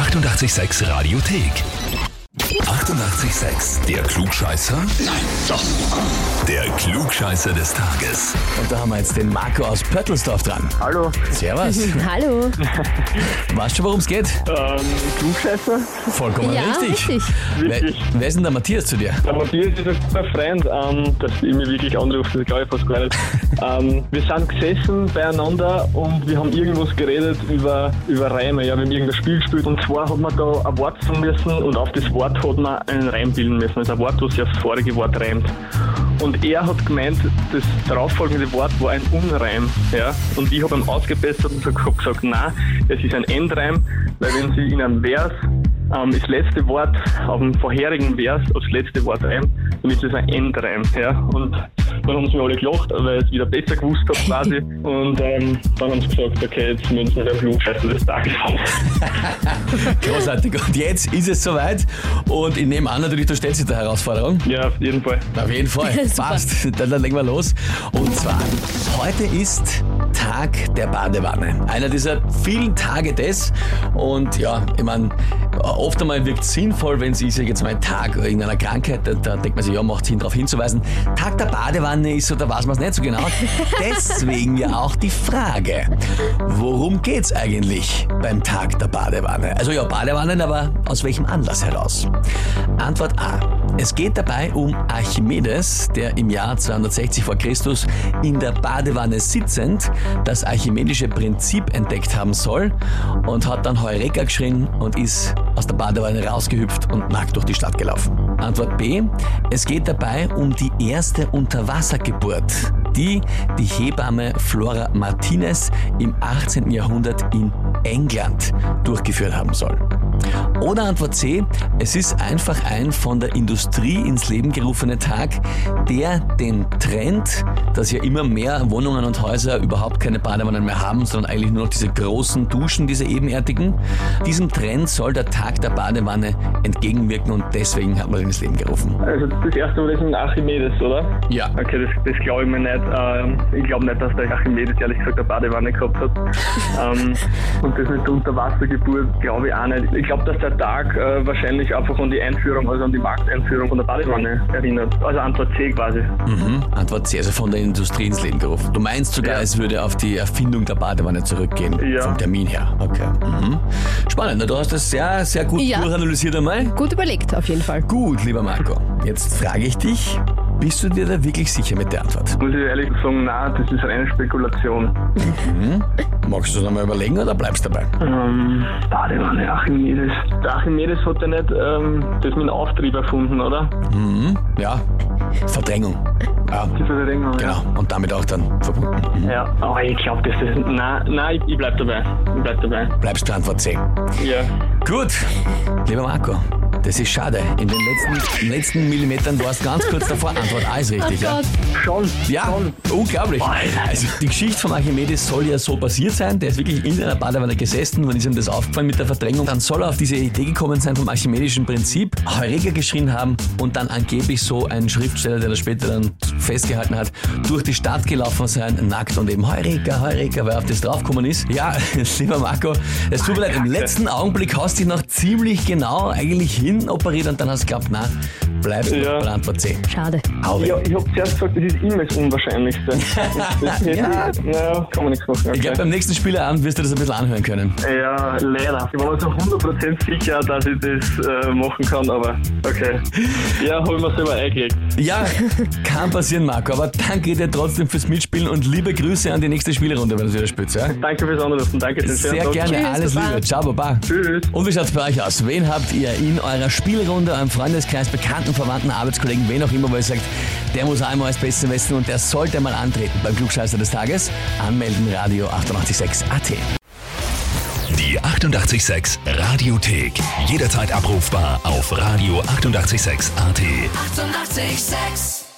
886 Radiothek. 88,6. Der Klugscheißer? Nein, doch. Der Klugscheißer des Tages. Und da haben wir jetzt den Marco aus Pöttelsdorf dran. Hallo, Servus. Hallo. weißt du, worum es geht? ähm, Klugscheißer? Vollkommen Ja, richtig. richtig. Wer, wer ist denn der Matthias zu dir? Der Matthias ist ein guter Freund, ähm, dass ich mich wirklich anrufe, das glaube ich fast gar nicht. ähm, wir sind gesessen beieinander und wir haben irgendwas geredet über, über Reime. Ja, wir haben irgendein Spiel gespielt und zwar hat man da ein Wort müssen und auf das Wort hat man einen Reim bilden müssen. Also ein Wort, was sich aufs vorige Wort reimt. Und er hat gemeint, das darauffolgende Wort war ein Unreim. Ja? Und ich habe ihm ausgebessert und habe gesagt, nein, es ist ein Endreim, weil wenn Sie in einem Vers ähm, das letzte Wort auf dem vorherigen Vers aufs letzte Wort reimt, dann ist es ein Endreim. Ja? Und dann haben sie mir alle gelacht, weil ich es wieder besser gewusst habe quasi. Und ähm, dann haben sie gesagt, okay, jetzt müssen wir den Flugscheißer des Tages haben. Großartig. Und jetzt ist es soweit. Und ich nehme an, natürlich, du stellst dich der Herausforderung. Ja, auf jeden Fall. Auf jeden Fall. Passt. Dann, dann legen wir los. Und zwar, heute ist Tag der Badewanne. Einer dieser vielen Tage des. Und ja, ich meine, oft einmal wirkt es sinnvoll, wenn es ist, jetzt mal Tag irgendeiner Krankheit, da, da denkt man sich, ja, macht Sinn, darauf hinzuweisen. Tag der Badewanne ist so, da weiß man es nicht so genau. Deswegen ja auch die Frage, worum geht's eigentlich beim Tag der Badewanne? Also ja, Badewannen, aber aus welchem Anlass heraus? Antwort A. Es geht dabei um Archimedes, der im Jahr 260 vor Christus in der Badewanne sitzend das archimedische Prinzip entdeckt haben soll und hat dann Heureka geschrien und ist aus der Badewanne rausgehüpft und nackt durch die Stadt gelaufen. Antwort B. Es geht dabei um die erste Unterwassergeburt, die die Hebamme Flora Martinez im 18. Jahrhundert in England durchgeführt haben soll. Oder Antwort C, es ist einfach ein von der Industrie ins Leben gerufener Tag, der den Trend, dass ja immer mehr Wohnungen und Häuser überhaupt keine Badewannen mehr haben, sondern eigentlich nur noch diese großen Duschen, diese ebenerdigen, diesem Trend soll der Tag der Badewanne entgegenwirken und deswegen hat man ihn ins Leben gerufen. Also das erste Mal ist ein Archimedes, oder? Ja. Okay, das, das glaube ich mir nicht. Ähm, ich glaube nicht, dass der Archimedes ehrlich gesagt eine Badewanne gehabt hat. ähm, und das mit der Unterwassergeburt glaube ich auch nicht. Ich glaube, dass der Tag äh, wahrscheinlich einfach an die Einführung, also an die Markteinführung von der Badewanne erinnert. Also Antwort C quasi. Mhm. Antwort C, also von der Industrie ins Leben gerufen. Du meinst sogar, Ja. es würde auf die Erfindung der Badewanne zurückgehen, Ja. vom Termin her. Okay. Mhm. Spannend, na, du hast das sehr, sehr gut Ja. durchanalysiert einmal. Gut überlegt, auf jeden Fall. Gut, lieber Marco. Jetzt frage ich dich, bist du dir da wirklich sicher mit der Antwort? Muss ich ehrlich sagen, nein, das ist reine Spekulation. Magst du es nochmal überlegen oder bleibst dabei? Ähm, Badewanne, Archimedes. Der Archimedes hat ja nicht ähm, das mit dem Auftrieb erfunden, oder? Mhm. Ja, Verdrängung. Ja, der Ring, genau. Und damit auch dann verbunden. Mhm. Ja, aber ich glaube, das ist. Nein, nein, ich, ich bleib dabei. Ich bleib dabei. Bleibst bei Antwort C. Ja. Gut, lieber Marco, das ist schade. In den letzten, letzten Millimetern warst du ganz kurz davor. Antwort A ist richtig, ja? Schon. Ja, unglaublich. Also die Geschichte von Archimedes soll ja so passiert sein. Der ist wirklich in einer Badewanne gesessen, dann ist ihm das aufgefallen mit der Verdrängung. Dann soll er auf diese Idee gekommen sein vom archimedischen Prinzip, Heureka geschrien haben und dann angeblich so ein Schriftsteller, der das später dann festgehalten hat, durch die Stadt gelaufen sein, nackt und eben Heureka, Heureka, weil er auf das draufgekommen ist. Ja, lieber Marco, es tut mir leid, im letzten Augenblick hast du dich noch ziemlich genau eigentlich hin operiert und dann hast du geglaubt, na, bleibst Ja. ja. bei der Antwort C. Schade. Hau. Ja, ich habe zuerst gesagt, das ist immer das Unwahrscheinlichste. Das Ja. ich, naja, kann man nichts machen. Ich glaube, Okay. beim nächsten Spieleabend wirst du das ein bisschen anhören können. Ja, leider. Ich war mir so 100% sicher, dass ich das äh, machen kann, aber okay. Ja, hol mir selber eingelegt. Ja, kann passieren, Marco, aber danke dir trotzdem fürs Mitspielen und liebe Grüße an die nächste Spielerunde, wenn du wieder spielst. Ja? Danke fürs Anrufen. Danke schön. Sehr Tag. gerne, Tschüss, alles. Liebe. Ciao, Baba. Tschüss. Und wie schaut's bei euch aus? Wen habt ihr in eurer Spielrunde, eurem Freundeskreis, Bekannten, Verwandten, Arbeitskollegen, wen auch immer, wo ihr sagt, der muss einmal als Beste wissen und der sollte mal antreten beim Klugscheißer des Tages? Anmelden, Radio 886 AT. Die 88,6 Radiothek. Jederzeit abrufbar auf radio886.at. 88,6. Eighty-eight, sex.